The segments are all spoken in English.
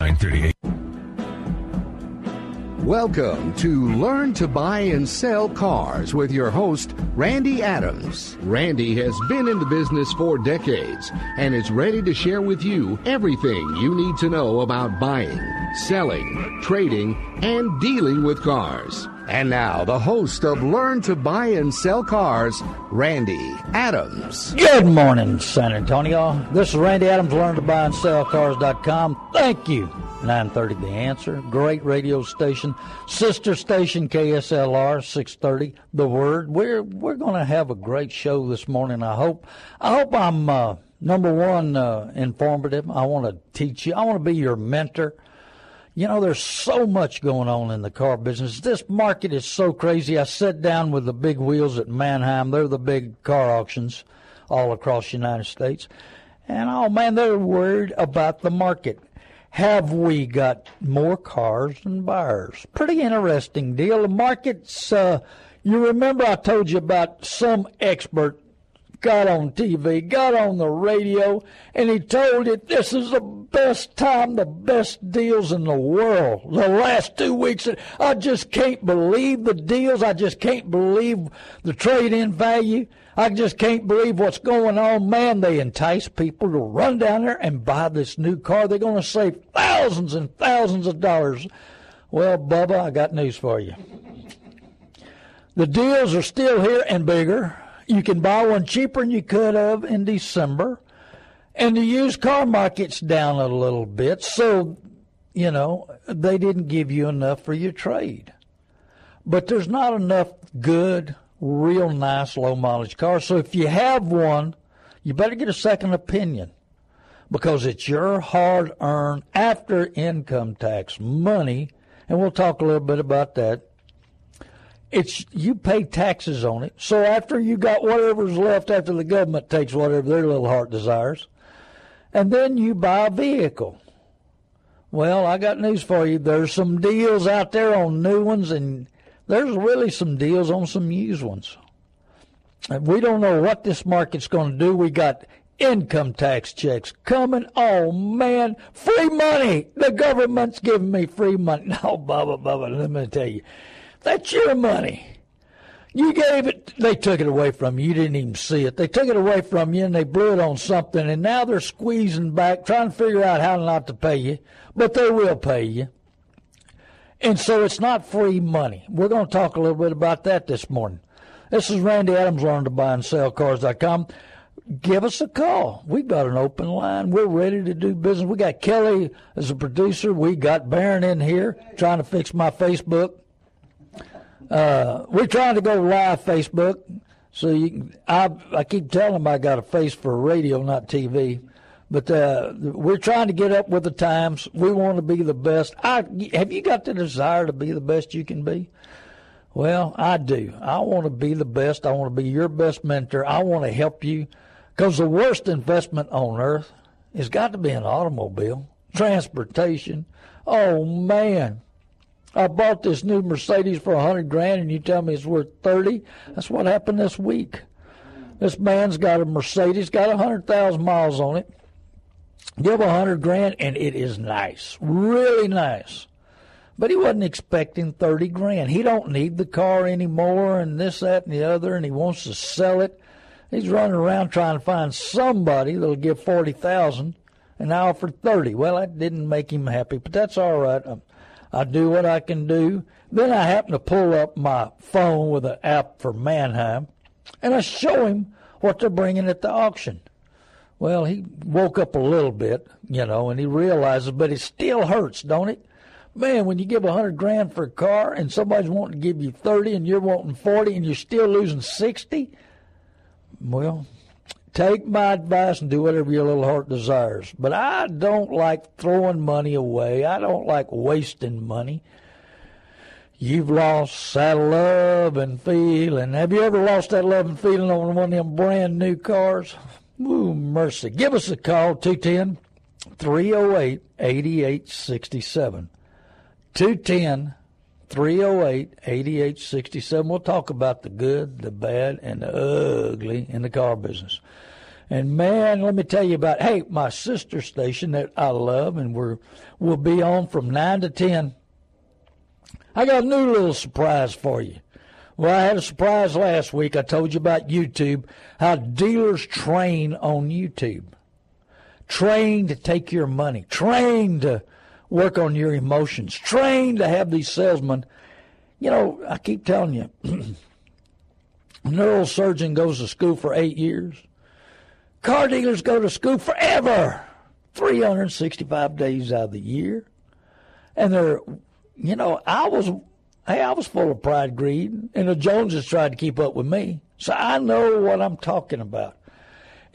938. Welcome to Learn to Buy and Sell Cars with your host, Randy Adams. Randy has been in the business for decades and is ready to share with you everything you need to know about buying, selling, trading, and dealing with cars. And now, the host of Learn to Buy and Sell Cars, Randy Adams. Good morning, San Antonio. This is Randy Adams, Learn to Buy and Sell Cars.com. Thank you. 930 The Answer, great radio station, sister station KSLR 630 The Word. We're we're going to have a great show this morning. I hope I hope I'm uh, number one uh, informative. I want to teach you. I want to be your mentor. You know, there's so much going on in the car business. This market is so crazy. I sat down with the big wheels at Manheim. They're the big car auctions all across the United States. And oh man, they're worried about the market. Have we got more cars than buyers? Pretty interesting deal. The market's, uh, you remember I told you about some expert got on TV, got on the radio, and he told it this is the best time, the best deals in the world. The last two weeks, I just can't believe the deals. I just can't believe the trade in value. I just can't believe what's going on. Man, they entice people to run down there and buy this new car. They're going to save thousands and thousands of dollars. Well, Bubba, I got news for you. The deals are still here and bigger. You can buy one cheaper than you could have in December. And the used car market's down a little bit. So, you know, they didn't give you enough for your trade. But there's not enough good real nice low mileage cars. So if you have one, you better get a second opinion because it's your hard earned after income tax money. And we'll talk a little bit about that. It's you pay taxes on it. So after you got whatever's left after the government takes whatever their little heart desires, and then you buy a vehicle. Well, I got news for you. There's some deals out there on new ones and there's really some deals on some used ones. We don't know what this market's going to do. We got income tax checks coming. Oh man, free money. The government's giving me free money. No, Bubba, Bubba, let me tell you, that's your money. You gave it, they took it away from you. You didn't even see it. They took it away from you and they blew it on something and now they're squeezing back, trying to figure out how not to pay you, but they will pay you. And so it's not free money. We're going to talk a little bit about that this morning. This is Randy Adams, learn to buy and sell cars.com. Give us a call. We've got an open line. We're ready to do business. We got Kelly as a producer. We got Barron in here trying to fix my Facebook. Uh, we're trying to go live Facebook. So you can, I, I keep telling them I got a face for radio, not TV. But uh, we're trying to get up with the times. We want to be the best. I, have you got the desire to be the best you can be? Well, I do. I want to be the best. I want to be your best mentor. I want to help you because the worst investment on earth has got to be an automobile, transportation. Oh, man. I bought this new Mercedes for a hundred grand and you tell me it's worth 30. That's what happened this week. This man's got a Mercedes, got a hundred thousand miles on it give a hundred grand and it is nice, really nice. But he wasn't expecting thirty grand. He don't need the car anymore, and this, that, and the other, and he wants to sell it. He's running around trying to find somebody that'll give forty thousand, and I offered thirty. Well, that didn't make him happy, but that's all right. I, I do what I can do. Then I happen to pull up my phone with an app for Manheim, and I show him what they're bringing at the auction. Well, he woke up a little bit, you know, and he realizes, but it still hurts, don't it? Man, when you give a hundred grand for a car and somebody's wanting to give you thirty and you're wanting forty and you're still losing sixty, well, take my advice and do whatever your little heart desires. But I don't like throwing money away. I don't like wasting money. You've lost that love and feeling. Have you ever lost that love and feeling on one of them brand new cars? Ooh, mercy. Give us a call, 210 308 8867. 210 308 8867. We'll talk about the good, the bad, and the ugly in the car business. And man, let me tell you about hey, my sister station that I love, and we're we'll be on from nine to ten. I got a new little surprise for you. Well, I had a surprise last week. I told you about YouTube, how dealers train on YouTube. Train to take your money. Train to work on your emotions. Train to have these salesmen. You know, I keep telling you, neurosurgeon goes to school for eight years. Car dealers go to school forever, 365 days out of the year. And they're, you know, I was, hey, I was full of pride, greed, and the Joneses tried to keep up with me. So I know what I'm talking about.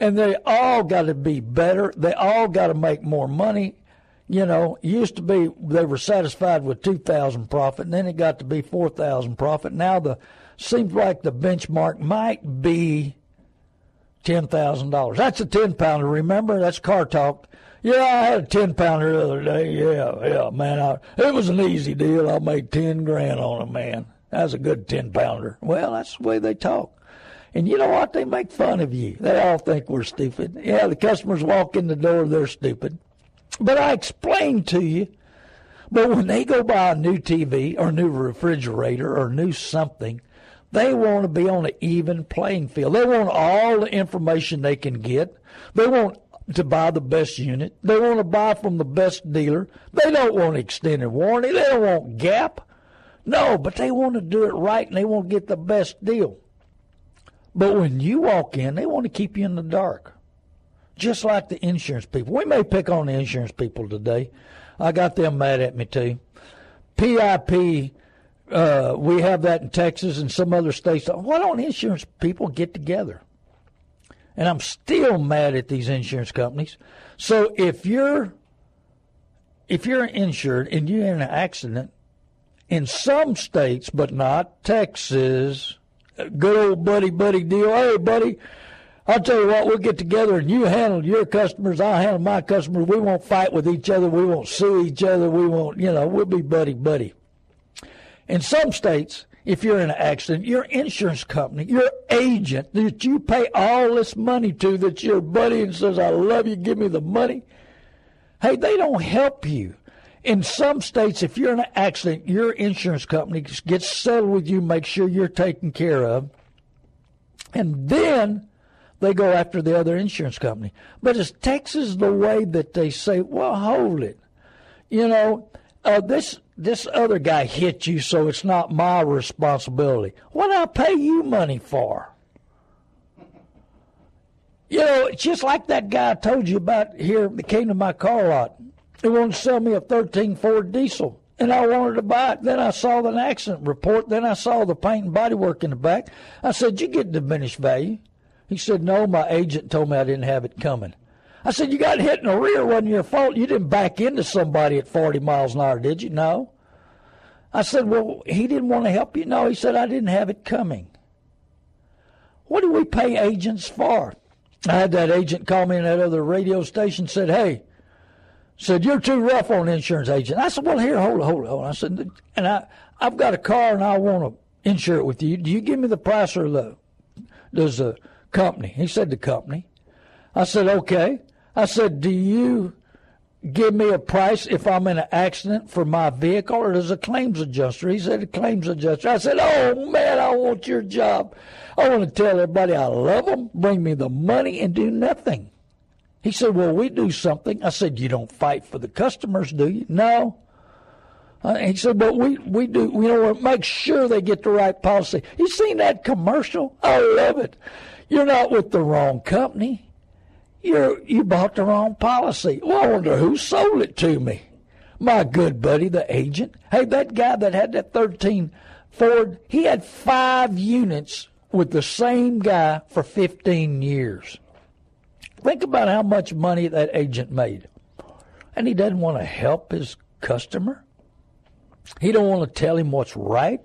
And they all got to be better. They all got to make more money. You know, used to be they were satisfied with 2000 profit, and then it got to be 4000 profit. Now the seems like the benchmark might be ten thousand dollars. That's a ten pounder. Remember, that's car talk. Yeah, I had a ten pounder the other day. Yeah, yeah, man. I, it was an easy deal. I made ten grand on it, man. That's a good ten pounder. Well, that's the way they talk. And you know what? They make fun of you. They all think we're stupid. Yeah, the customers walk in the door, they're stupid. But I explained to you. But when they go buy a new TV or new refrigerator or new something, they want to be on an even playing field. They want all the information they can get. They want to buy the best unit. They want to buy from the best dealer. They don't want extended warranty. They don't want gap. No, but they want to do it right and they want to get the best deal. But when you walk in, they want to keep you in the dark. Just like the insurance people. We may pick on the insurance people today. I got them mad at me too. PIP uh, we have that in Texas and some other states. Why don't insurance people get together? And I'm still mad at these insurance companies. So if you're if you're insured and you're in an accident, in some states, but not Texas, good old buddy buddy deal. Hey, buddy, I'll tell you what, we'll get together and you handle your customers, I'll handle my customers. We won't fight with each other. We won't sue each other. We won't, you know, we'll be buddy buddy. In some states, if you're in an accident, your insurance company, your agent that you pay all this money to, that's your buddy and says, I love you, give me the money. Hey, they don't help you. In some states, if you're in an accident, your insurance company gets settled with you, make sure you're taken care of. And then they go after the other insurance company. But is Texas the way that they say, well, hold it? You know, uh, this this other guy hit you, so it's not my responsibility. What did I pay you money for? You know, it's just like that guy I told you about here that came to my car lot. He wanted to sell me a 13 Ford diesel, and I wanted to buy it. Then I saw the accident report. Then I saw the paint and body work in the back. I said, "You get diminished value." He said, "No, my agent told me I didn't have it coming." I said, You got hit in the rear, wasn't your fault. You didn't back into somebody at 40 miles an hour, did you? No. I said, Well, he didn't want to help you? No, he said, I didn't have it coming. What do we pay agents for? I had that agent call me in that other radio station said, Hey, said, You're too rough on insurance agent. I said, Well, here, hold it, hold it, hold. I said, And I, I've got a car and I want to insure it with you. Do you give me the price or the, does the company? He said, The company. I said, Okay. I said, Do you give me a price if I'm in an accident for my vehicle or does a claims adjuster? He said, A claims adjuster. I said, Oh, man, I want your job. I want to tell everybody I love them, bring me the money, and do nothing. He said, Well, we do something. I said, You don't fight for the customers, do you? No. Uh, he said, but we, we do, you know, make sure they get the right policy. You seen that commercial? I love it. You're not with the wrong company you you bought the wrong policy. Well, I wonder who sold it to me. My good buddy, the agent. Hey, that guy that had that 13 Ford, he had five units with the same guy for 15 years. Think about how much money that agent made. And he doesn't want to help his customer. He don't want to tell him what's right.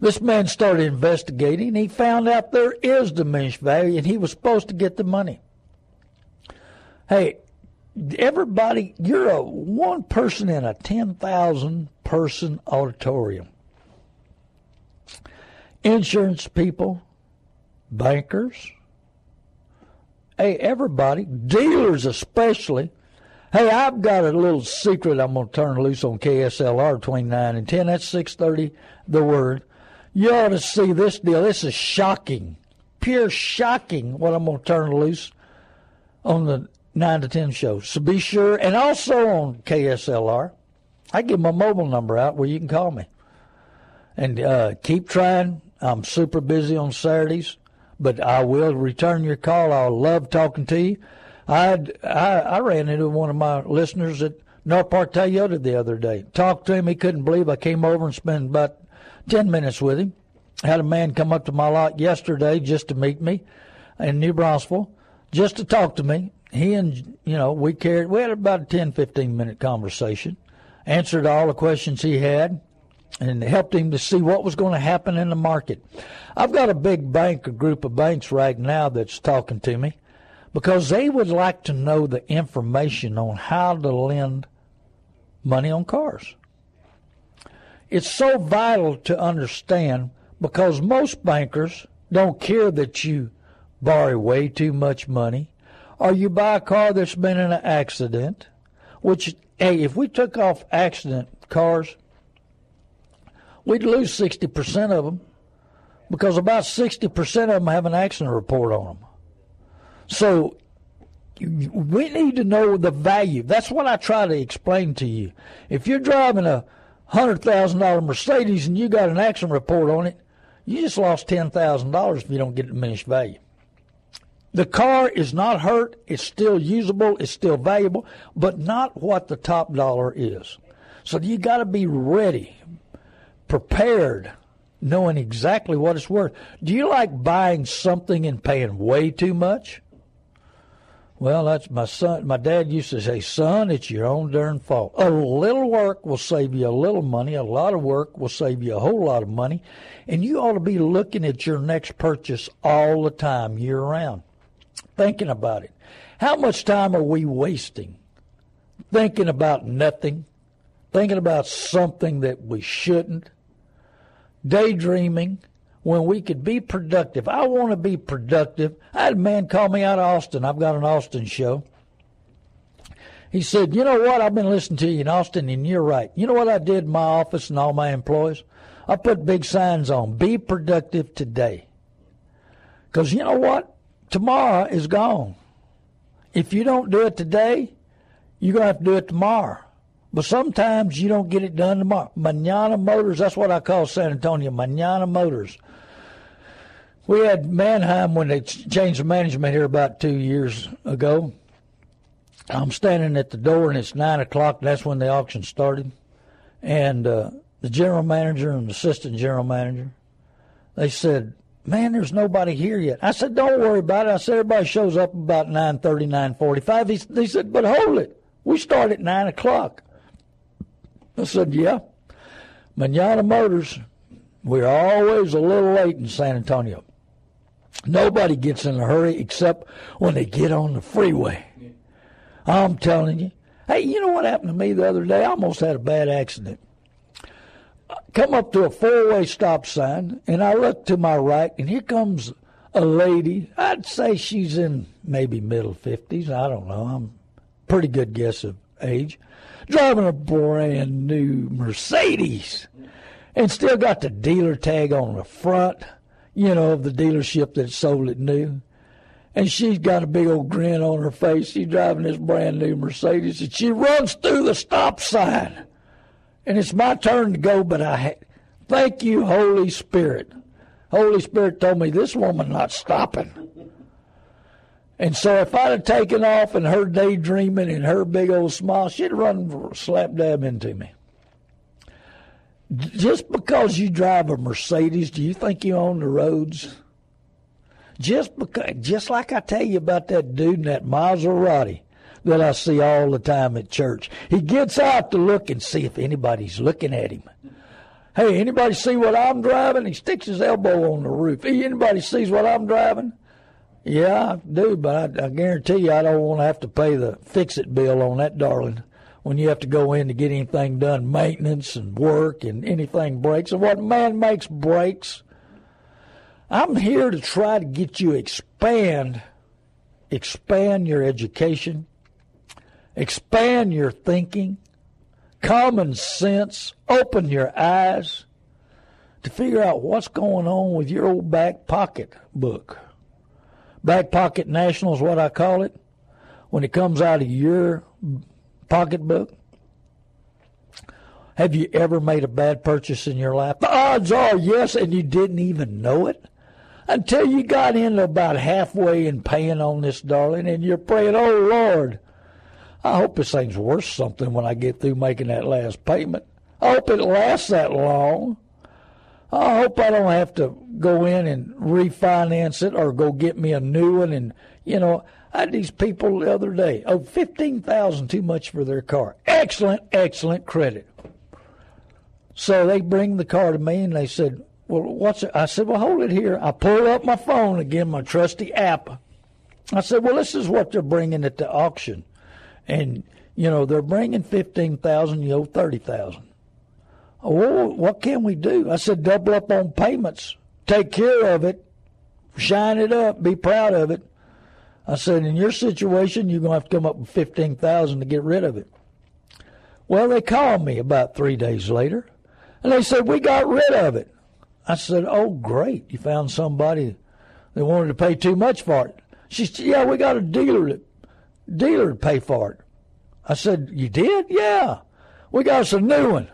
This man started investigating. He found out there is diminished value, and he was supposed to get the money. Hey, everybody, you're a one person in a ten thousand person auditorium. Insurance people, bankers, hey, everybody, dealers especially. Hey, I've got a little secret I'm going to turn loose on KSLR between 9 and 10. That's 6.30, the word. You ought to see this deal. This is shocking, pure shocking what I'm going to turn loose on the 9 to 10 show. So be sure, and also on KSLR, I give my mobile number out where you can call me. And uh, keep trying. I'm super busy on Saturdays, but I will return your call. I love talking to you. I, I I ran into one of my listeners at North Park Toyota the other day. Talked to him. He couldn't believe I came over and spent about 10 minutes with him. Had a man come up to my lot yesterday just to meet me in New Braunfels, just to talk to me. He and, you know, we carried, we had about a 10, 15 minute conversation, answered all the questions he had, and helped him to see what was going to happen in the market. I've got a big bank, a group of banks right now that's talking to me because they would like to know the information on how to lend money on cars. It's so vital to understand because most bankers don't care that you borrow way too much money or you buy a car that's been in an accident, which, hey, if we took off accident cars, we'd lose 60% of them because about 60% of them have an accident report on them. So we need to know the value. That's what I try to explain to you. If you're driving a hundred thousand dollar Mercedes and you got an accident report on it, you just lost ten thousand dollars if you don't get diminished value. The car is not hurt, it's still usable, it's still valuable, but not what the top dollar is. So you got to be ready, prepared, knowing exactly what it's worth. Do you like buying something and paying way too much? Well, that's my son. My dad used to say, "Son, it's your own darn fault. A little work will save you a little money. A lot of work will save you a whole lot of money, and you ought to be looking at your next purchase all the time, year round, thinking about it. How much time are we wasting thinking about nothing, thinking about something that we shouldn't, daydreaming?" When we could be productive. I want to be productive. I had a man call me out of Austin. I've got an Austin show. He said, You know what? I've been listening to you in Austin, and you're right. You know what I did in my office and all my employees? I put big signs on Be productive today. Because you know what? Tomorrow is gone. If you don't do it today, you're going to have to do it tomorrow. But sometimes you don't get it done tomorrow. Manana Motors, that's what I call San Antonio, Manana Motors. We had Manheim when they changed the management here about two years ago. I'm standing at the door and it's nine o'clock. That's when the auction started, and uh, the general manager and assistant general manager, they said, "Man, there's nobody here yet." I said, "Don't worry about it." I said, "Everybody shows up about nine thirty, nine forty-five. He, he said, "But hold it, we start at nine o'clock." I said, "Yeah." Manana Motors, we're always a little late in San Antonio. Nobody gets in a hurry except when they get on the freeway. I'm telling you. Hey, you know what happened to me the other day? I almost had a bad accident. I come up to a four way stop sign, and I look to my right, and here comes a lady. I'd say she's in maybe middle 50s. I don't know. I'm pretty good guess of age. Driving a brand new Mercedes and still got the dealer tag on the front you know, of the dealership that sold it new. And she's got a big old grin on her face. She's driving this brand new Mercedes, and she runs through the stop sign. And it's my turn to go, but I ha- thank you, Holy Spirit. Holy Spirit told me this woman not stopping. And so if I'd have taken off and her daydreaming and her big old smile, she'd run slap dab into me just because you drive a Mercedes, do you think you own the roads? Just because, just like I tell you about that dude in that Maserati that I see all the time at church. He gets out to look and see if anybody's looking at him. Hey, anybody see what I'm driving? He sticks his elbow on the roof. Anybody sees what I'm driving? Yeah, I do, but I, I guarantee you I don't want to have to pay the fix it bill on that, darling. When you have to go in to get anything done, maintenance and work and anything breaks. And what man makes breaks. I'm here to try to get you expand, expand your education, expand your thinking, common sense, open your eyes to figure out what's going on with your old back pocket book. Back pocket national is what I call it. When it comes out of your pocketbook, have you ever made a bad purchase in your life? The odds are yes, and you didn't even know it until you got in about halfway in paying on this, darling, and you're praying, oh Lord, I hope this thing's worth something when I get through making that last payment. I hope it lasts that long. I hope I don't have to go in and refinance it or go get me a new one. And, you know, I had these people the other day, oh, 15000 too much for their car. Excellent, excellent credit. So they bring the car to me and they said, well, what's it? I said, well, hold it here. I pull up my phone again, my trusty app. I said, well, this is what they're bringing at the auction. And, you know, they're bringing 15000 you owe 30000 Oh, what can we do? I said, double up on payments, take care of it, shine it up, be proud of it. I said, in your situation, you're going to have to come up with 15000 to get rid of it. Well, they called me about three days later, and they said, we got rid of it. I said, oh, great. You found somebody that wanted to pay too much for it. She said, yeah, we got a dealer that, dealer to pay for it. I said, you did? Yeah. We got us a new one.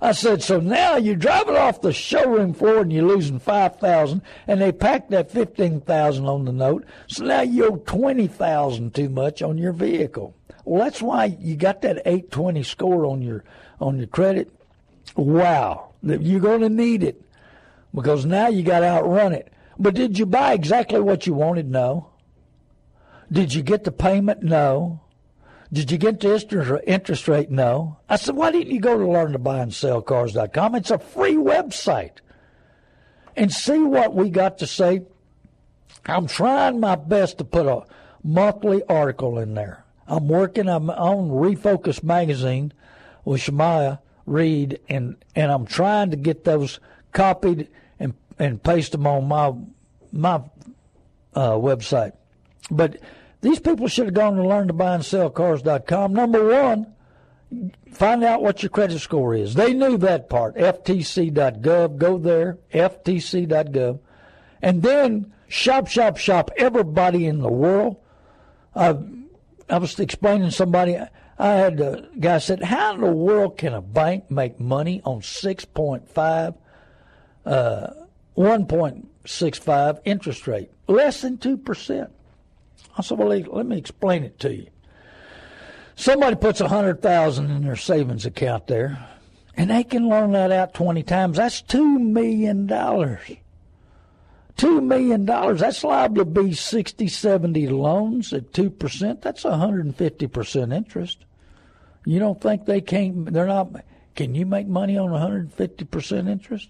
I said, so now you're driving off the showroom floor and you're losing five thousand, and they packed that fifteen thousand on the note. So now you owe twenty thousand too much on your vehicle. Well, that's why you got that eight twenty score on your on your credit. Wow, you're going to need it because now you got to outrun it. But did you buy exactly what you wanted? No. Did you get the payment? No. Did you get the interest rate? No. I said, why didn't you go to learn to buy and sell cars.com? It's a free website. And see what we got to say. I'm trying my best to put a monthly article in there. I'm working I'm on Refocus magazine with Shemaya Reed, and, and I'm trying to get those copied and and paste them on my my uh, website. But these people should have gone to learn to buy and sell cars.com. Number one, find out what your credit score is. They knew that part. FTC.gov. Go there, FTC.gov. And then shop, shop, shop. Everybody in the world. I, I was explaining to somebody. I had a guy said, "How in the world can a bank make money on six point five, uh, one point six five interest rate, less than two percent?" I said, well, let me explain it to you. Somebody puts a hundred thousand in their savings account there, and they can loan that out twenty times. That's two million dollars. Two million dollars. That's liable to be 60, 70 loans at two percent. That's hundred and fifty percent interest. You don't think they can't? They're not. Can you make money on 150 percent interest?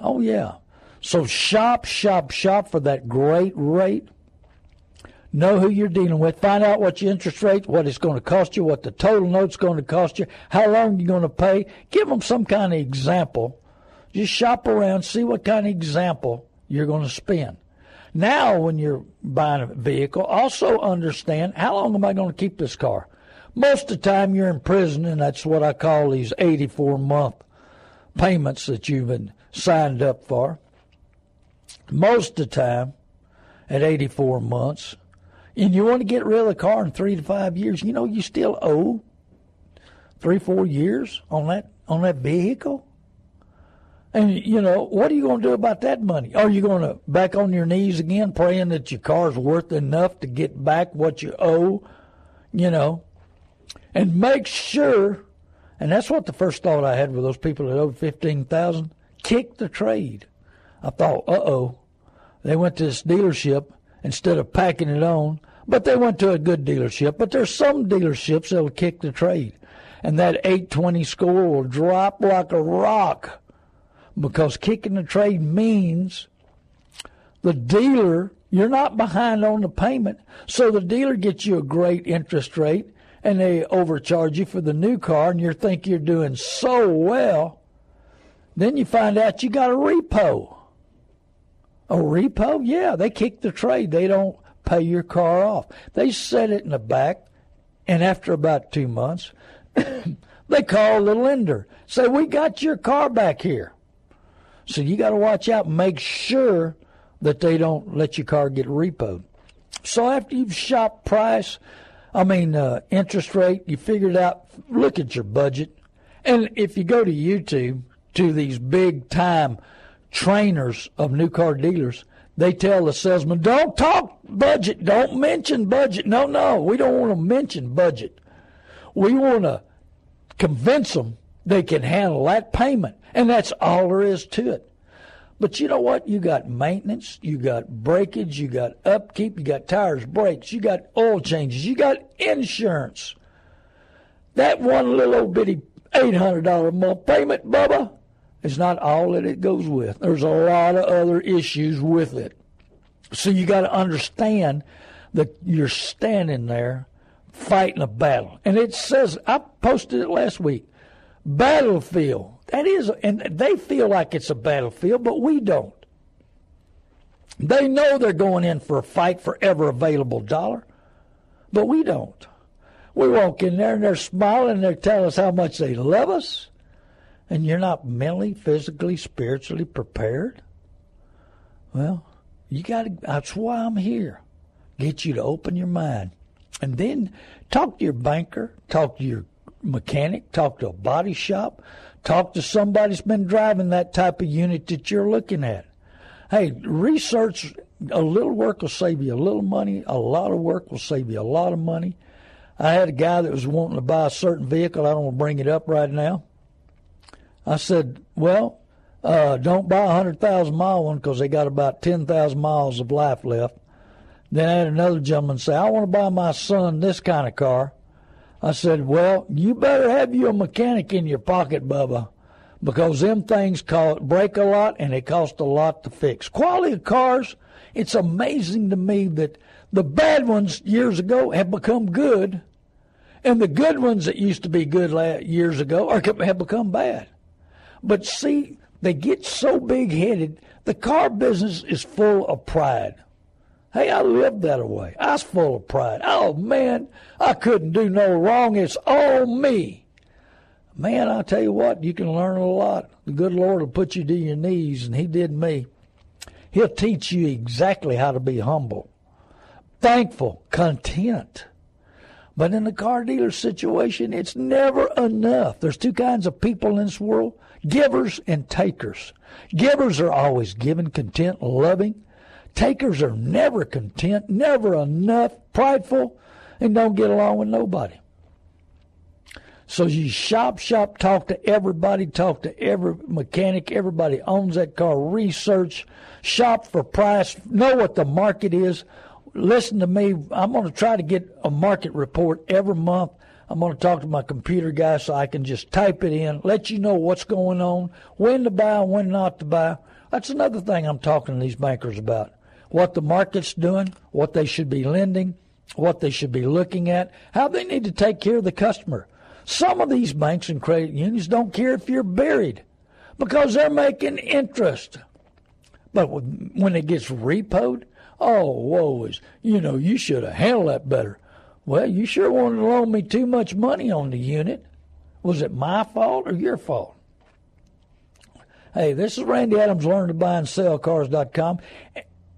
Oh yeah. So shop, shop, shop for that great rate know who you're dealing with, find out what your interest rate, what it's going to cost you, what the total note's going to cost you, how long you're going to pay. Give them some kind of example. Just shop around, see what kind of example you're going to spend. Now, when you're buying a vehicle, also understand how long am I going to keep this car? Most of the time you're in prison, and that's what I call these 84 month payments that you've been signed up for. Most of the time, at 84 months, and you want to get rid of the car in three to five years, you know you still owe three, four years on that on that vehicle. And you know, what are you going to do about that money? Are you going to back on your knees again, praying that your car's worth enough to get back what you owe? You know, and make sure. And that's what the first thought I had with those people that owed fifteen thousand. Kick the trade. I thought, uh oh, They went to this dealership instead of packing it on, but they went to a good dealership. But there's some dealerships that'll kick the trade, and that 820 score will drop like a rock because kicking the trade means the dealer you're not behind on the payment, so the dealer gets you a great interest rate and they overcharge you for the new car and you think you're doing so well. Then you find out you got a repo. A repo? Yeah, they kick the trade. They don't pay your car off. They set it in the back, and after about two months, they call the lender. Say, we got your car back here. So you got to watch out make sure that they don't let your car get repoed. So after you've shopped price, I mean uh, interest rate, you figured out. Look at your budget, and if you go to YouTube to these big time trainers of new car dealers, they tell the salesman, "Don't talk budget, don't mention budget. No, no, we don't want to mention budget. We want to convince them they can handle that payment, and that's all there is to it." But you know what? You got maintenance, you got breakage, you got upkeep, you got tires, brakes, you got oil changes, you got insurance. That one little old bitty $800 a month payment, Bubba, is not all that it goes with. There's a lot of other issues with it. So you got to understand that you're standing there fighting a battle. And it says, I posted it last week, battlefield that is, and they feel like it's a battlefield, but we don't. They know they're going in for a fight for every available dollar, but we don't. We walk in there and they're smiling and they're telling us how much they love us, and you're not mentally, physically, spiritually prepared. Well, you got to. That's why I'm here. Get you to open your mind, and then talk to your banker, talk to your mechanic, talk to a body shop, Talk to somebody that's been driving that type of unit that you're looking at. Hey, research a little work will save you a little money. A lot of work will save you a lot of money. I had a guy that was wanting to buy a certain vehicle. I don't want to bring it up right now. I said, well, uh, don't buy a 100,000 mile one because they got about 10,000 miles of life left. Then I had another gentleman say, I want to buy my son this kind of car. I said, Well, you better have you a mechanic in your pocket, Bubba, because them things break a lot and they cost a lot to fix. Quality of cars, it's amazing to me that the bad ones years ago have become good, and the good ones that used to be good years ago are, have become bad. But see, they get so big headed. The car business is full of pride. Hey, I lived that way. I was full of pride. Oh, man, I couldn't do no wrong. It's all me. Man, I tell you what, you can learn a lot. The good Lord will put you to your knees, and He did me. He'll teach you exactly how to be humble, thankful, content. But in the car dealer situation, it's never enough. There's two kinds of people in this world givers and takers. Givers are always giving, content, loving. Takers are never content, never enough, prideful, and don't get along with nobody. So you shop, shop, talk to everybody, talk to every mechanic, everybody owns that car, research, shop for price, know what the market is. Listen to me. I'm going to try to get a market report every month. I'm going to talk to my computer guy so I can just type it in, let you know what's going on, when to buy, when not to buy. That's another thing I'm talking to these bankers about what the market's doing, what they should be lending, what they should be looking at, how they need to take care of the customer. Some of these banks and credit unions don't care if you're buried because they're making interest. But when it gets repoed, oh, whoa, is you know, you should have handled that better. Well, you sure wanted to loan me too much money on the unit. Was it my fault or your fault? Hey, this is Randy Adams, learn to buy and sell cars.com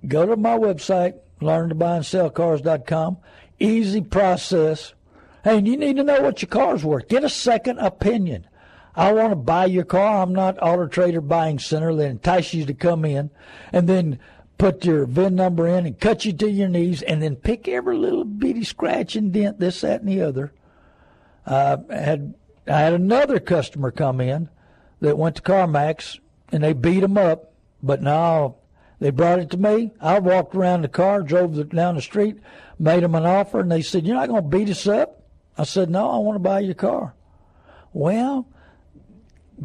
go to my website, learn to buy and sell cars.com. Easy process. Hey, and you need to know what your car's worth. Get a second opinion. I want to buy your car. I'm not Auto Trader Buying Center that entice you to come in and then put your VIN number in and cut you to your knees and then pick every little bitty scratch and dent, this, that, and the other. I had I had another customer come in that went to CarMax and they beat him up, but now They brought it to me. I walked around the car, drove the, down the street, made them an offer, and they said, You're not going to beat us up? I said, No, I want to buy your car. Well,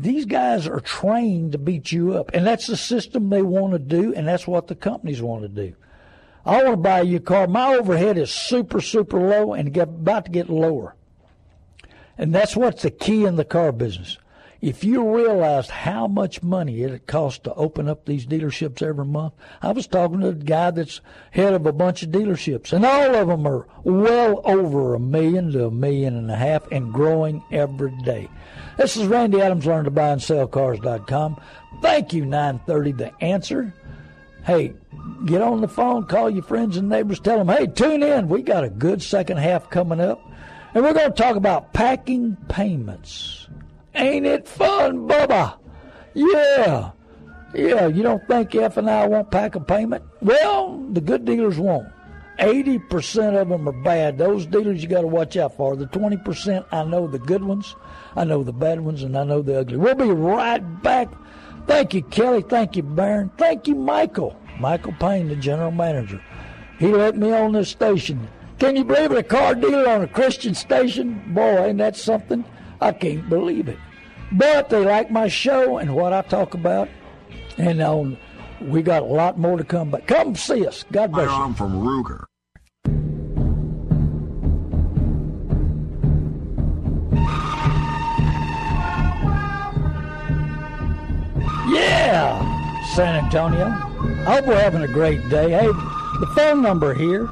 these guys are trained to beat you up, and that's the system they want to do, and that's what the companies want to do. I want to buy you a car. My overhead is super, super low and get, about to get lower. And that's what's the key in the car business. If you realized how much money it costs to open up these dealerships every month, I was talking to a guy that's head of a bunch of dealerships, and all of them are well over a million to a million and a half and growing every day. This is Randy Adams, learn to buy and sell cars.com. Thank you, 930 The Answer. Hey, get on the phone, call your friends and neighbors, tell them, hey, tune in. We got a good second half coming up. And we're going to talk about packing payments. Ain't it fun, Bubba? Yeah. Yeah, you don't think F and I won't pack a payment? Well, the good dealers won't. 80% of them are bad. Those dealers you got to watch out for. The 20%, I know the good ones, I know the bad ones, and I know the ugly. We'll be right back. Thank you, Kelly. Thank you, Baron. Thank you, Michael. Michael Payne, the general manager. He let me on this station. Can you believe it? A car dealer on a Christian station? Boy, ain't that something? I can't believe it. But they like my show and what I talk about. And um, we got a lot more to come. But come see us. God bless you. I'm from Ruger. Yeah, San Antonio. I hope we're having a great day. Hey, the phone number here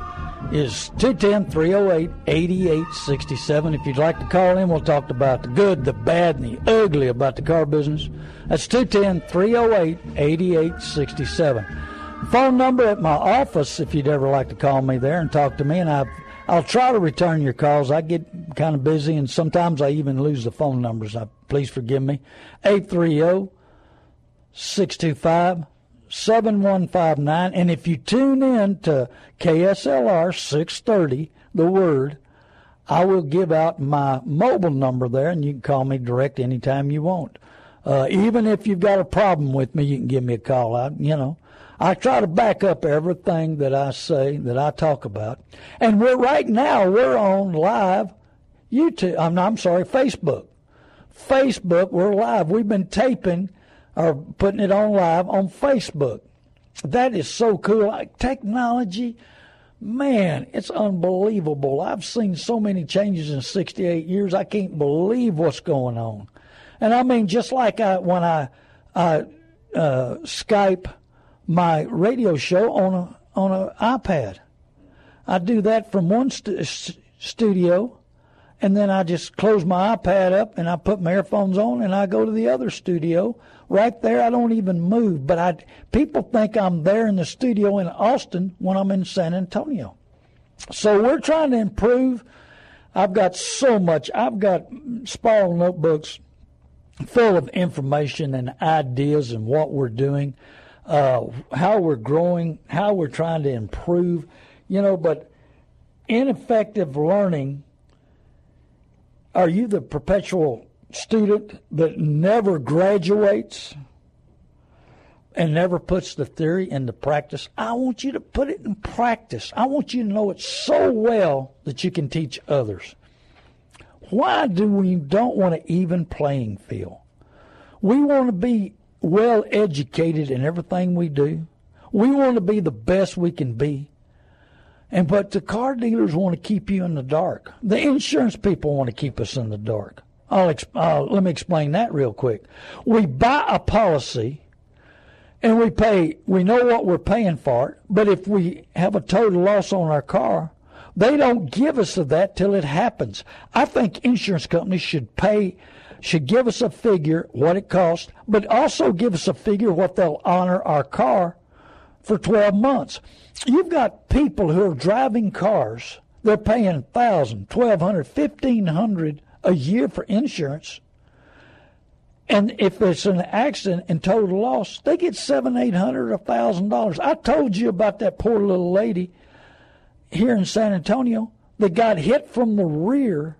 is 210 308 8867. If you'd like to call in, we'll talk about the good, the bad, and the ugly about the car business. That's 210 308 8867. Phone number at my office, if you'd ever like to call me there and talk to me, and i I'll try to return your calls. I get kind of busy, and sometimes I even lose the phone numbers. I, please forgive me. 830 625 7159. And if you tune in to KSLR 630, the word, I will give out my mobile number there, and you can call me direct anytime you want. Uh, even if you've got a problem with me, you can give me a call out. You know, I try to back up everything that I say, that I talk about. And we're right now, we're on live YouTube. I'm, I'm sorry, Facebook. Facebook, we're live. We've been taping or putting it on live on Facebook. That is so cool. Like technology, man, it's unbelievable. I've seen so many changes in 68 years. I can't believe what's going on. And I mean, just like I, when I, I uh, Skype my radio show on a on an iPad, I do that from one st- studio and then I just close my iPad up and I put my earphones on and I go to the other studio. Right there, I don't even move, but I people think I'm there in the studio in Austin when I'm in San Antonio. So we're trying to improve. I've got so much. I've got spiral notebooks full of information and ideas and what we're doing, uh, how we're growing, how we're trying to improve. You know, but ineffective learning are you the perpetual student that never graduates and never puts the theory into practice? I want you to put it in practice. I want you to know it so well that you can teach others. Why do we don't want an even playing field? We want to be well educated in everything we do. We want to be the best we can be. And but the car dealers want to keep you in the dark. The insurance people want to keep us in the dark. I'll uh, let me explain that real quick. We buy a policy and we pay we know what we're paying for it, but if we have a total loss on our car, they don't give us of that till it happens. I think insurance companies should pay should give us a figure what it costs, but also give us a figure what they'll honor our car for 12 months. You've got people who are driving cars. They're paying 1000 1200 1500 a year for insurance. And if it's an accident and total loss, they get seven, eight hundred, a thousand dollars. I told you about that poor little lady here in San Antonio that got hit from the rear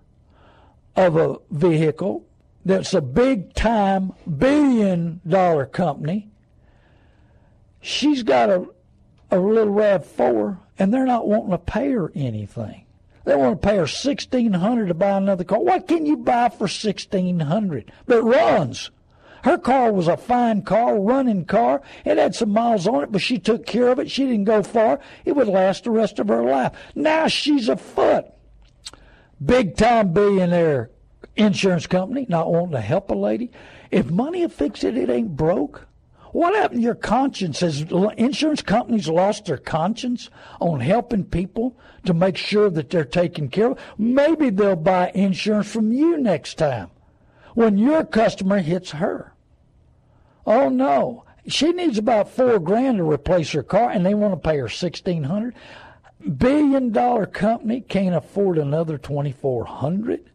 of a vehicle that's a big time billion dollar company she's got a a little Rav Four, and they're not wanting to pay her anything. They want to pay her sixteen hundred to buy another car. What can you buy for sixteen hundred? But runs? Her car was a fine car, running car. It had some miles on it, but she took care of it. She didn't go far. It would last the rest of her life. Now she's afoot. Big time billionaire insurance company not wanting to help a lady. If money fix it, it ain't broke. What happened to your conscience? Has insurance companies lost their conscience on helping people to make sure that they're taken care of? Maybe they'll buy insurance from you next time when your customer hits her. Oh no, she needs about four grand to replace her car, and they want to pay her sixteen hundred. Billion dollar company can't afford another twenty four hundred.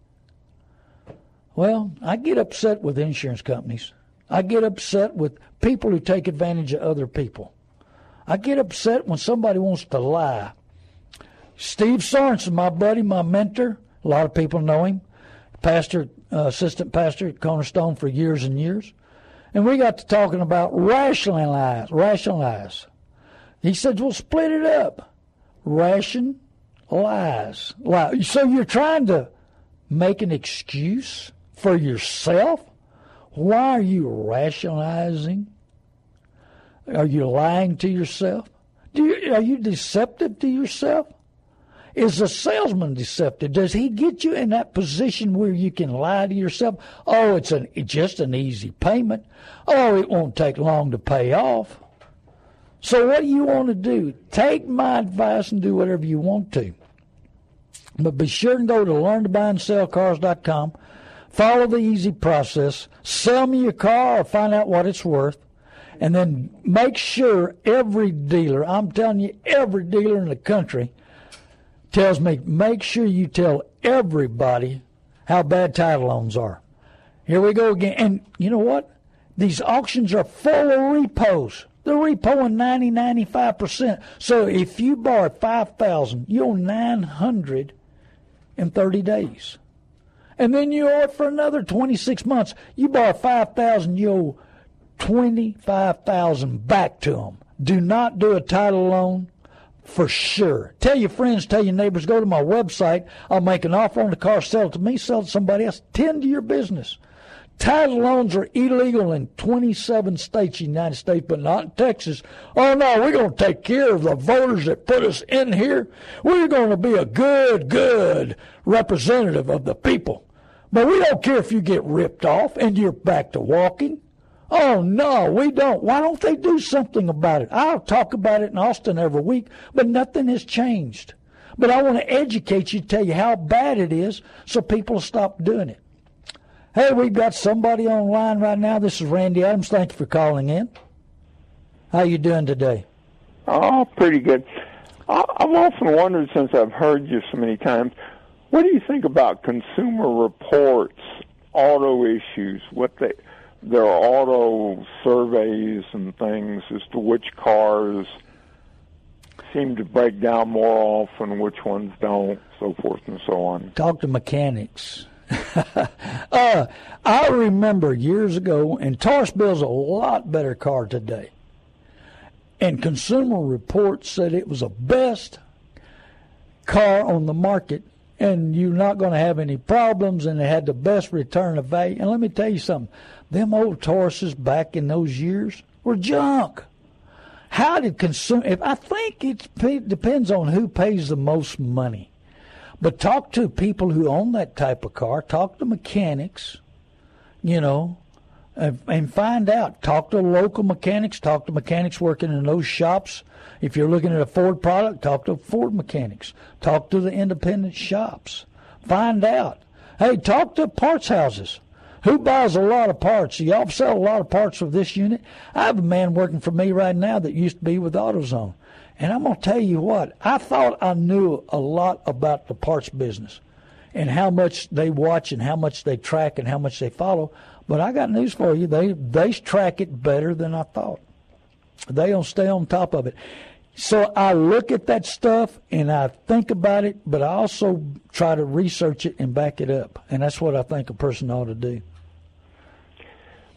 Well, I get upset with insurance companies. I get upset with people who take advantage of other people. I get upset when somebody wants to lie. Steve Sorensen, my buddy, my mentor, a lot of people know him, pastor, uh, assistant pastor at Cornerstone for years and years. And we got to talking about rationalize, rationalize. He said, well, split it up. Ration, lies, lie. So you're trying to make an excuse for yourself? Why are you rationalizing? Are you lying to yourself? You, are you deceptive to yourself? Is the salesman deceptive? Does he get you in that position where you can lie to yourself? Oh, it's an just an easy payment. Oh, it won't take long to pay off. So what do you want to do? Take my advice and do whatever you want to. But be sure and go to learntobuyandSellCars.com. Follow the easy process. Sell me your car or find out what it's worth. And then make sure every dealer, I'm telling you, every dealer in the country tells me, make sure you tell everybody how bad title loans are. Here we go again. And you know what? These auctions are full of repos. They're repoing 90, 95%. So if you borrow 5000 you owe 900 in 30 days and then you owe it for another 26 months. You borrow 5000 you owe 25000 back to them. Do not do a title loan for sure. Tell your friends, tell your neighbors, go to my website. I'll make an offer on the car, sell it to me, sell it to somebody else. Tend to your business. Title loans are illegal in 27 states, in the United States, but not in Texas. Oh no, we're going to take care of the voters that put us in here. We're going to be a good, good representative of the people. But we don't care if you get ripped off and you're back to walking. Oh, no, we don't. Why don't they do something about it? I'll talk about it in Austin every week, but nothing has changed. But I want to educate you, tell you how bad it is so people stop doing it. Hey, we've got somebody online right now. This is Randy Adams. Thank you for calling in. How you doing today? Oh, pretty good. I've often wondered since I've heard you so many times, what do you think about Consumer Reports auto issues? What they their auto surveys and things as to which cars seem to break down more often, which ones don't, so forth and so on. Talk to mechanics. uh, I remember years ago, and Taurus builds a lot better car today. And Consumer Reports said it was the best car on the market and you're not going to have any problems, and it had the best return of value. And let me tell you something: them old Tauruses back in those years were junk. How did consume? If I think it depends on who pays the most money, but talk to people who own that type of car. Talk to mechanics, you know, and, and find out. Talk to local mechanics. Talk to mechanics working in those shops if you're looking at a Ford product, talk to Ford mechanics. Talk to the independent shops. Find out. Hey, talk to parts houses. Who buys a lot of parts? Y'all sell a lot of parts of this unit. I have a man working for me right now that used to be with AutoZone. And I'm going to tell you what, I thought I knew a lot about the parts business and how much they watch and how much they track and how much they follow. But I got news for you. They they track it better than I thought. They don't stay on top of it. So I look at that stuff and I think about it, but I also try to research it and back it up. And that's what I think a person ought to do.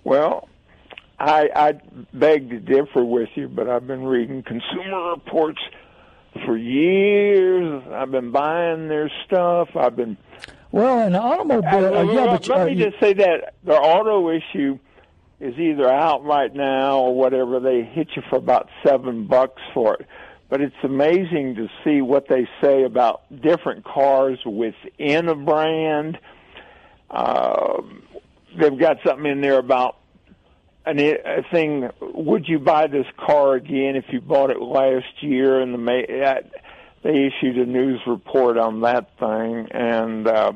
Well, I, I beg to differ with you, but I've been reading Consumer Reports for years. I've been buying their stuff. I've been well, an automobile. uh, uh, yeah, but let uh, me you- just say that the auto issue is either out right now or whatever. They hit you for about seven bucks for it. But it's amazing to see what they say about different cars within a brand. Uh, they've got something in there about an, a thing. Would you buy this car again if you bought it last year? And the ma- that, they issued a news report on that thing, and uh,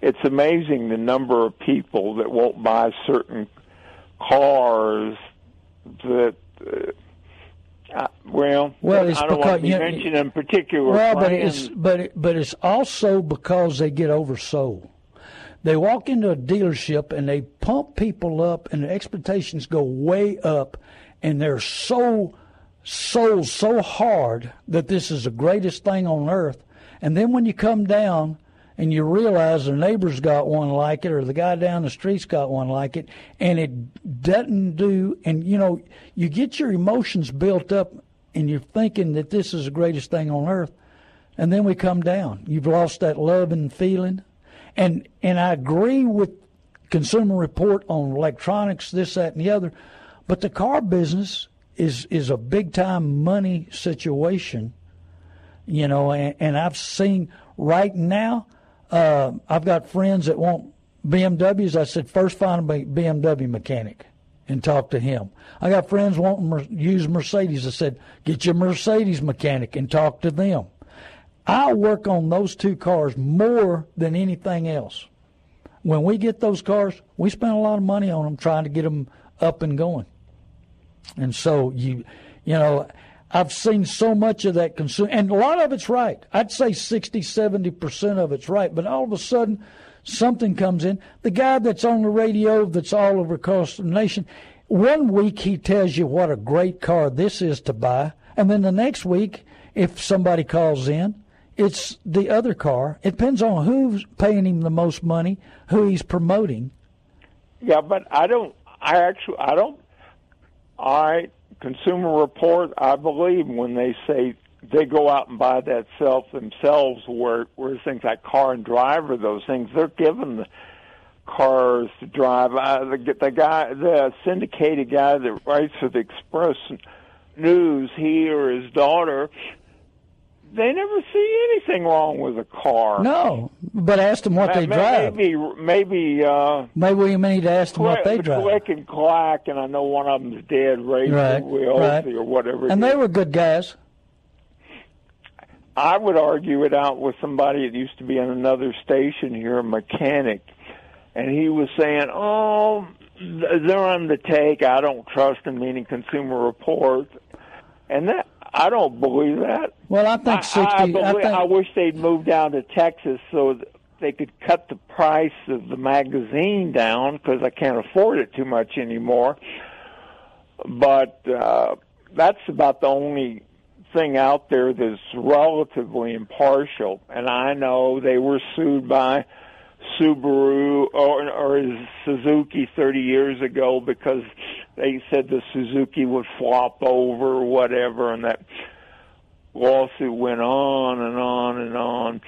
it's amazing the number of people that won't buy certain cars that. Uh, well, Well, it's I don't because- want to you- mentioning particular Well, but it's but it, but it's also because they get oversold. They walk into a dealership and they pump people up, and the expectations go way up, and they're so sold so hard that this is the greatest thing on earth. And then when you come down and you realize the neighbor's got one like it, or the guy down the street's got one like it, and it doesn't do, and you know, you get your emotions built up, and you're thinking that this is the greatest thing on earth, and then we come down. You've lost that love and feeling, and and I agree with Consumer Report on electronics, this, that, and the other, but the car business is is a big time money situation you know, and, and I've seen right now, uh, I've got friends that want BMWs. I said, first find a BMW mechanic and talk to him. I got friends wanting mer- use Mercedes. I said, get your Mercedes mechanic and talk to them. I work on those two cars more than anything else. When we get those cars, we spend a lot of money on them trying to get them up and going. And so you, you know, I've seen so much of that consume, and a lot of it's right. I'd say 60, 70% of it's right. But all of a sudden, something comes in. The guy that's on the radio that's all over across the nation, one week he tells you what a great car this is to buy. And then the next week, if somebody calls in, it's the other car. It depends on who's paying him the most money, who he's promoting. Yeah, but I don't. I actually, I don't. Right, Consumer Report. I believe when they say they go out and buy that self themselves, where where things like Car and Driver, those things they're given the cars to drive. Uh, the, the guy, the syndicated guy that writes for the Express News, he or his daughter. They never see anything wrong with a car. No, but ask them what they May- drive. Maybe, maybe uh, Maybe we need to ask them what they drive. Click and Clack, and I know one of them's dead, Razor Right, right. or whatever. And they were good guys. I would argue it out with somebody that used to be on another station here, a mechanic, and he was saying, "Oh, they're on the take. I don't trust them." Meaning Consumer Report, and that I don't believe that. Well, I think sixty. I, I, believe, think I wish they'd move down to Texas so they could cut the price of the magazine down because I can't afford it too much anymore. But uh, that's about the only thing out there that's relatively impartial. And I know they were sued by Subaru or, or Suzuki 30 years ago because they said the Suzuki would flop over or whatever, and that lawsuit went on and on and on.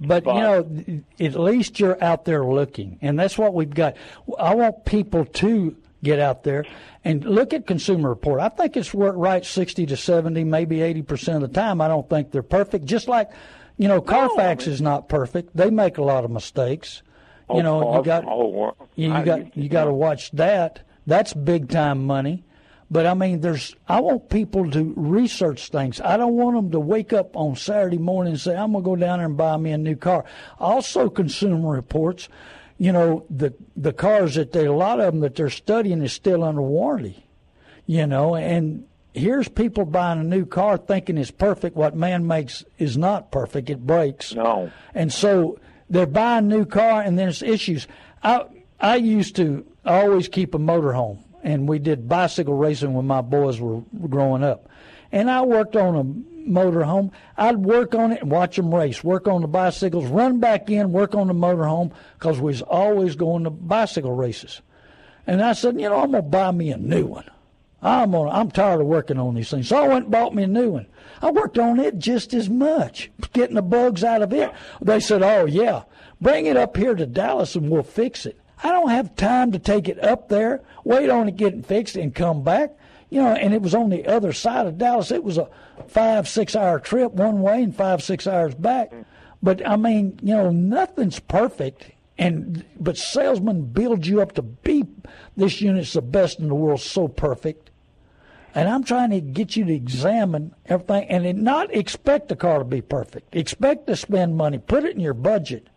But, But- you know, at least you're out there looking, and that's what we've got. I want people to get out there and look at Consumer Report. I think it's worked right sixty to seventy, maybe eighty percent of the time. I don't think they're perfect. Just like, you know, Carfax is not perfect. They make a lot of mistakes. You oh, know, Oh, you got oh, you, you got you got to watch that. That's big time money. But I mean, there's. I want people to research things. I don't want them to wake up on Saturday morning and say, "I'm gonna go down there and buy me a new car." Also, Consumer Reports, you know, the the cars that they a lot of them that they're studying is still under warranty. You know, and here's people buying a new car thinking it's perfect. What man makes is not perfect. It breaks. No. And so they're buying a new car, and there's issues. I I used to always keep a motorhome, and we did bicycle racing when my boys were growing up. And I worked on a motorhome. I'd work on it and watch them race. Work on the bicycles, run back in, work on the motorhome, because we was always going to bicycle races. And I said, you know, I'm gonna buy me a new one. I'm on. I'm tired of working on these things. So I went and bought me a new one. I worked on it just as much, getting the bugs out of it. They said, "Oh yeah, bring it up here to Dallas and we'll fix it." I don't have time to take it up there, wait on it getting fixed, and come back. You know, and it was on the other side of Dallas. It was a five, six hour trip one way and five, six hours back. But I mean, you know, nothing's perfect. And but salesmen build you up to be this unit's the best in the world, so perfect. And I'm trying to get you to examine everything and not expect the car to be perfect. Expect to spend money, put it in your budget.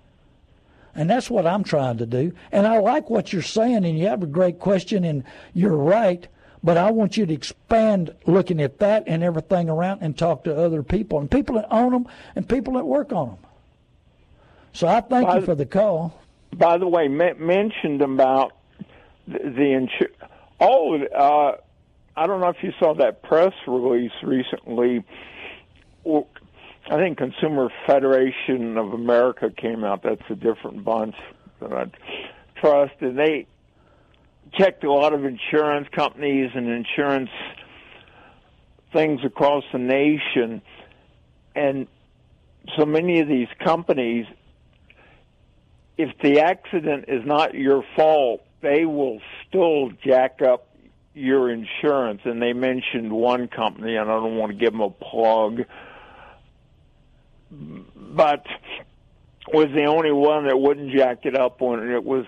And that's what I'm trying to do. And I like what you're saying, and you have a great question, and you're right. But I want you to expand looking at that and everything around and talk to other people and people that own them and people that work on them. So I thank by you for the call. By the way, mentioned about the, the insurance. Oh, uh, I don't know if you saw that press release recently. I think Consumer Federation of America came out. That's a different bunch that I trust, and they checked a lot of insurance companies and insurance things across the nation, and so many of these companies, if the accident is not your fault, they will still jack up your insurance. And they mentioned one company, and I don't want to give them a plug, but was the only one that wouldn't jack it up when it was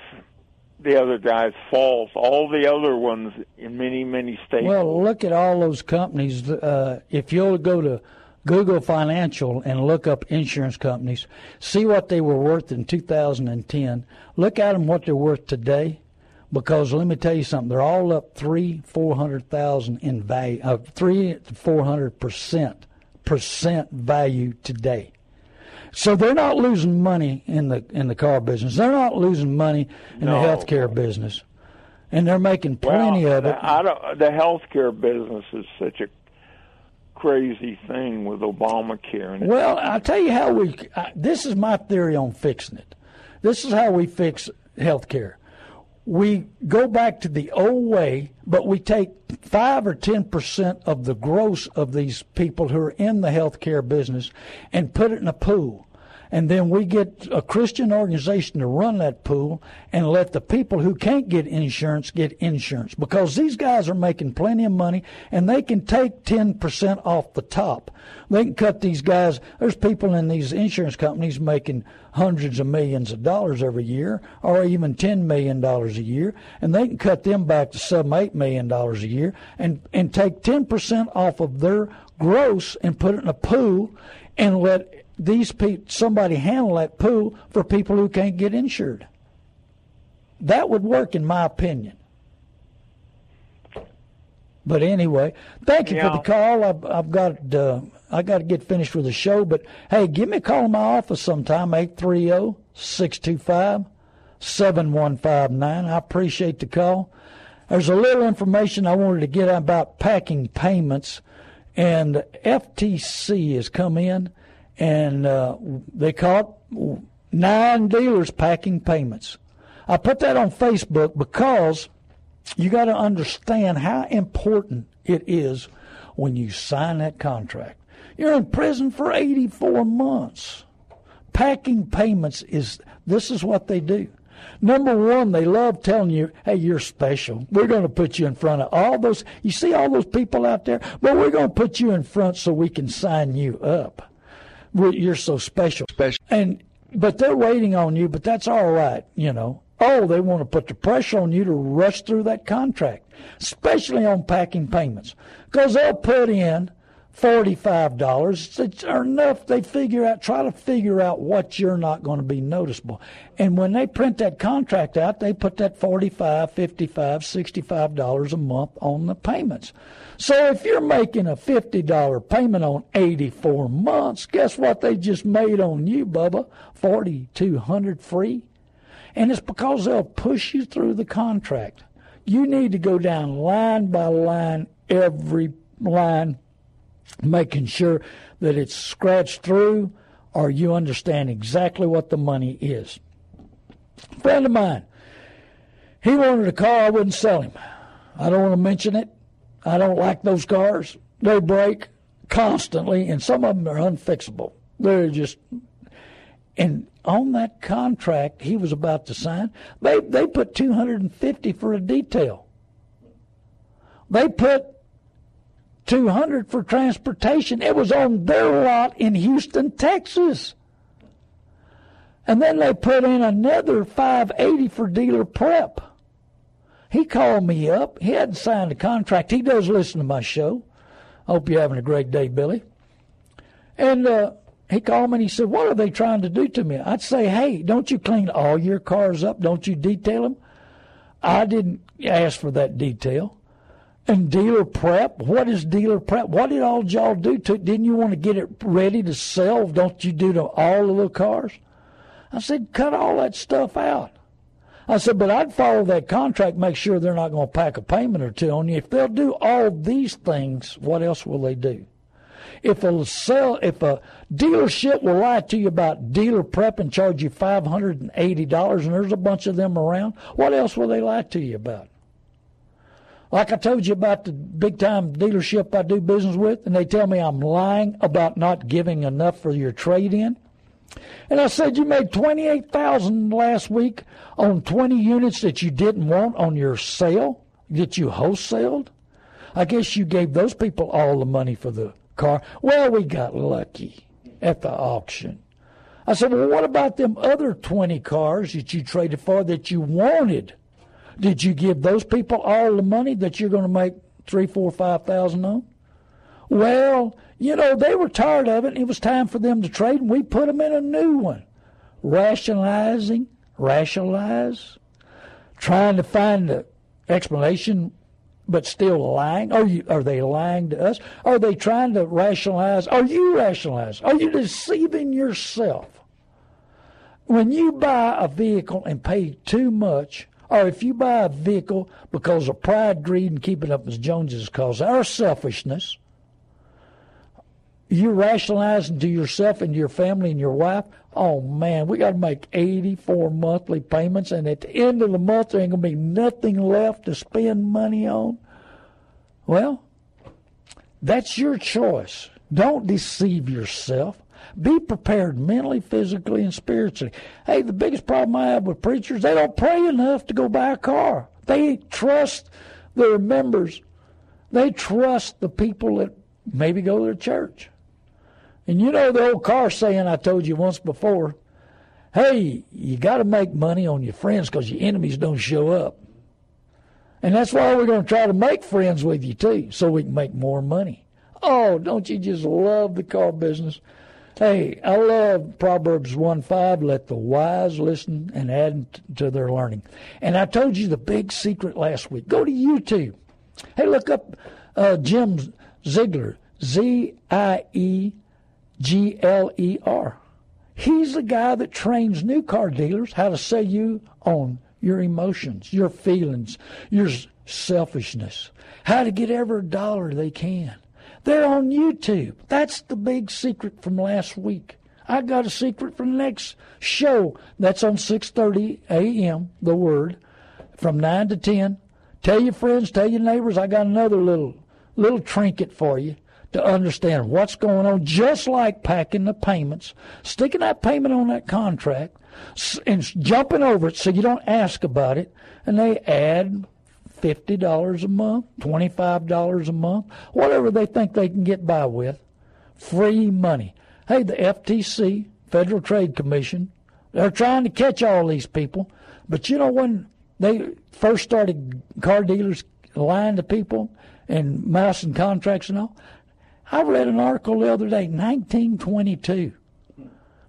the other guy's fault. All the other ones in many, many states. Well, look at all those companies. Uh, if you'll go to Google Financial and look up insurance companies, see what they were worth in 2010. Look at them what they're worth today, because let me tell you something. They're all up three, four hundred thousand in value, uh, three to four hundred percent percent value today. So they're not losing money in the in the car business. They're not losing money in no. the healthcare business, and they're making plenty well, of it. I don't, the healthcare business is such a crazy thing with Obamacare. And well, I'll tell you how we. I, this is my theory on fixing it. This is how we fix healthcare we go back to the old way, but we take five or ten percent of the gross of these people who are in the healthcare business and put it in a pool and then we get a Christian organization to run that pool and let the people who can't get insurance get insurance because these guys are making plenty of money and they can take 10% off the top. They can cut these guys. There's people in these insurance companies making hundreds of millions of dollars every year or even $10 million a year and they can cut them back to seven, eight million dollars a year and, and take 10% off of their gross and put it in a pool and let these people, somebody handle that pool for people who can't get insured. That would work, in my opinion. But anyway, thank you yeah. for the call. I've, I've got uh, I got to get finished with the show. But hey, give me a call in my office sometime 830-625-7159. I appreciate the call. There's a little information I wanted to get about packing payments, and FTC has come in and uh, they caught nine dealers packing payments. I put that on Facebook because you got to understand how important it is when you sign that contract. You're in prison for 84 months. Packing payments is this is what they do. Number one, they love telling you, hey, you're special. We're going to put you in front of all those, you see all those people out there? But we're going to put you in front so we can sign you up you're so special. Special. And but they're waiting on you. But that's all right, you know. Oh, they want to put the pressure on you to rush through that contract, especially on packing payments, because they'll put in forty-five dollars. It's enough. They figure out, try to figure out what you're not going to be noticeable. And when they print that contract out, they put that forty-five, fifty-five, sixty-five dollars a month on the payments. So if you're making a $50 payment on 84 months, guess what they just made on you, Bubba? 4200 free. And it's because they'll push you through the contract. You need to go down line by line, every line, making sure that it's scratched through or you understand exactly what the money is. A friend of mine, He wanted a car, I wouldn't sell him. I don't want to mention it. I don't like those cars. They break constantly, and some of them are unfixable. They're just. And on that contract he was about to sign, they they put 250 for a detail. They put 200 for transportation. It was on their lot in Houston, Texas. And then they put in another 580 for dealer prep. He called me up. He hadn't signed a contract. He does listen to my show. Hope you're having a great day, Billy. And uh, he called me and he said, What are they trying to do to me? I'd say, Hey, don't you clean all your cars up? Don't you detail them? I didn't ask for that detail. And dealer prep, what is dealer prep? What did all y'all do to it? Didn't you want to get it ready to sell? Don't you do to all of the cars? I said, cut all that stuff out. I said, but I'd follow that contract, make sure they're not going to pack a payment or two on you. If they'll do all these things, what else will they do? If a sell, if a dealership will lie to you about dealer prep and charge you five hundred and eighty dollars, and there's a bunch of them around, what else will they lie to you about? Like I told you about the big time dealership I do business with, and they tell me I'm lying about not giving enough for your trade in. And I said you made twenty eight thousand last week on twenty units that you didn't want on your sale that you wholesaled. I guess you gave those people all the money for the car. Well, we got lucky at the auction. I said, well, what about them other 20 cars that you traded for that you wanted? Did you give those people all the money that you're going to make three, four, five thousand on? Well, you know, they were tired of it. It was time for them to trade, and we put them in a new one. Rationalizing, rationalize, trying to find the explanation but still lying? Are you are they lying to us? Are they trying to rationalize? Are you rationalizing? Are you deceiving yourself? When you buy a vehicle and pay too much, or if you buy a vehicle because of pride, greed, and keeping up as Joneses calls our selfishness, you're rationalizing to yourself and your family and your wife, oh man, we got to make 84 monthly payments, and at the end of the month, there ain't going to be nothing left to spend money on. Well, that's your choice. Don't deceive yourself. Be prepared mentally, physically, and spiritually. Hey, the biggest problem I have with preachers, they don't pray enough to go buy a car. They trust their members. They trust the people that maybe go to their church. And you know the old car saying I told you once before hey, you got to make money on your friends because your enemies don't show up. And that's why we're going to try to make friends with you too, so we can make more money. Oh, don't you just love the car business? Hey, I love Proverbs 1 5. Let the wise listen and add to their learning. And I told you the big secret last week. Go to YouTube. Hey, look up uh, Jim Ziegler, Z I E G L E R. He's the guy that trains new car dealers how to sell you on your emotions, your feelings, your selfishness, how to get every dollar they can. They're on YouTube. That's the big secret from last week. I got a secret for the next show. That's on 6:30 a.m. The Word, from nine to ten. Tell your friends, tell your neighbors. I got another little little trinket for you to understand what's going on, just like packing the payments, sticking that payment on that contract, and jumping over it so you don't ask about it, and they add fifty dollars a month, twenty five dollars a month, whatever they think they can get by with, free money. Hey, the FTC, Federal Trade Commission, they're trying to catch all these people, but you know when they first started car dealers lying to people and mousing contracts and all, I read an article the other day, 1922.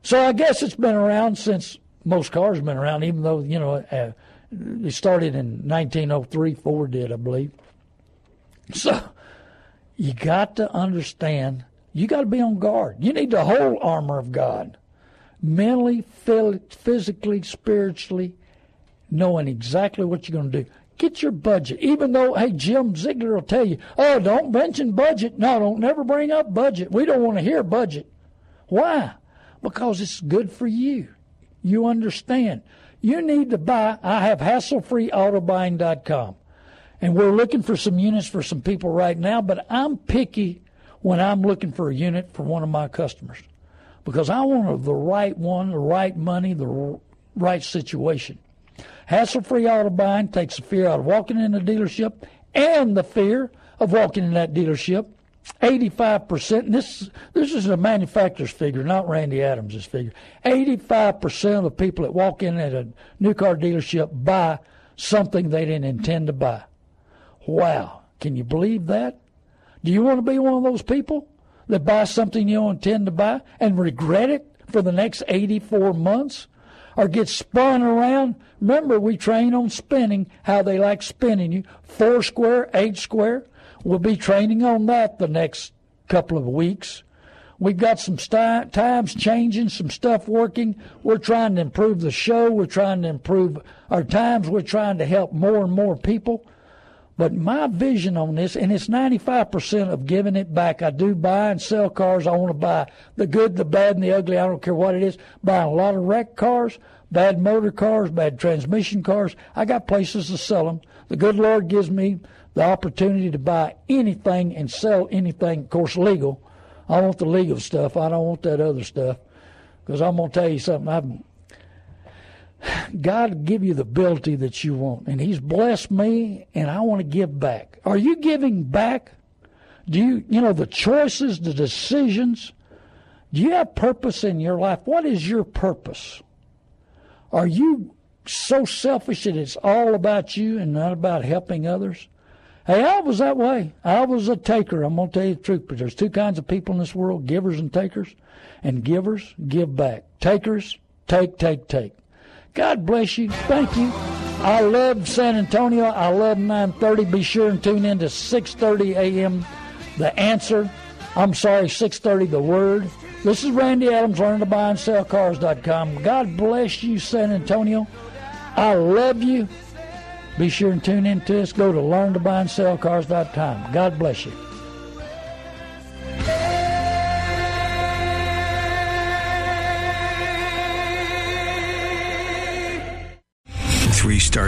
So I guess it's been around since most cars have been around, even though, you know, uh, it started in 1903, Ford did, I believe. So you got to understand, you got to be on guard. You need the whole armor of God mentally, physically, spiritually, knowing exactly what you're going to do. Get your budget. Even though, hey, Jim Ziegler will tell you, oh, don't mention budget. No, don't never bring up budget. We don't want to hear budget. Why? Because it's good for you. You understand. You need to buy. I have hasslefreeautobuying.com. And we're looking for some units for some people right now, but I'm picky when I'm looking for a unit for one of my customers because I want the right one, the right money, the right situation. Hassle free auto buying takes the fear out of walking in a dealership and the fear of walking in that dealership. 85%, this, this is a manufacturer's figure, not Randy Adams' figure. 85% of people that walk in at a new car dealership buy something they didn't intend to buy. Wow. Can you believe that? Do you want to be one of those people that buy something you don't intend to buy and regret it for the next 84 months? Or get spun around? Remember, we train on spinning, how they like spinning you. Four square, eight square. We'll be training on that the next couple of weeks. We've got some st- times changing, some stuff working. We're trying to improve the show. We're trying to improve our times. We're trying to help more and more people. But my vision on this, and it's 95% of giving it back. I do buy and sell cars. I want to buy the good, the bad, and the ugly. I don't care what it is. Buying a lot of wrecked cars, bad motor cars, bad transmission cars. I got places to sell them. The good Lord gives me the opportunity to buy anything and sell anything, of course, legal. I want the legal stuff. I don't want that other stuff. Because I'm going to tell you something. I've God give you the ability that you want, and He's blessed me, and I want to give back. Are you giving back? Do you, you know, the choices, the decisions? Do you have purpose in your life? What is your purpose? Are you so selfish that it's all about you and not about helping others? Hey, I was that way. I was a taker. I'm going to tell you the truth, but there's two kinds of people in this world givers and takers. And givers give back. Takers take, take, take. God bless you. Thank you. I love San Antonio. I love 930. Be sure and tune in to 630 a.m. The Answer. I'm sorry, 630 The Word. This is Randy Adams, learning to buy and sell cars.com. God bless you, San Antonio. I love you. Be sure and tune in to us. Go to learn to buy and sell cars.com. God bless you.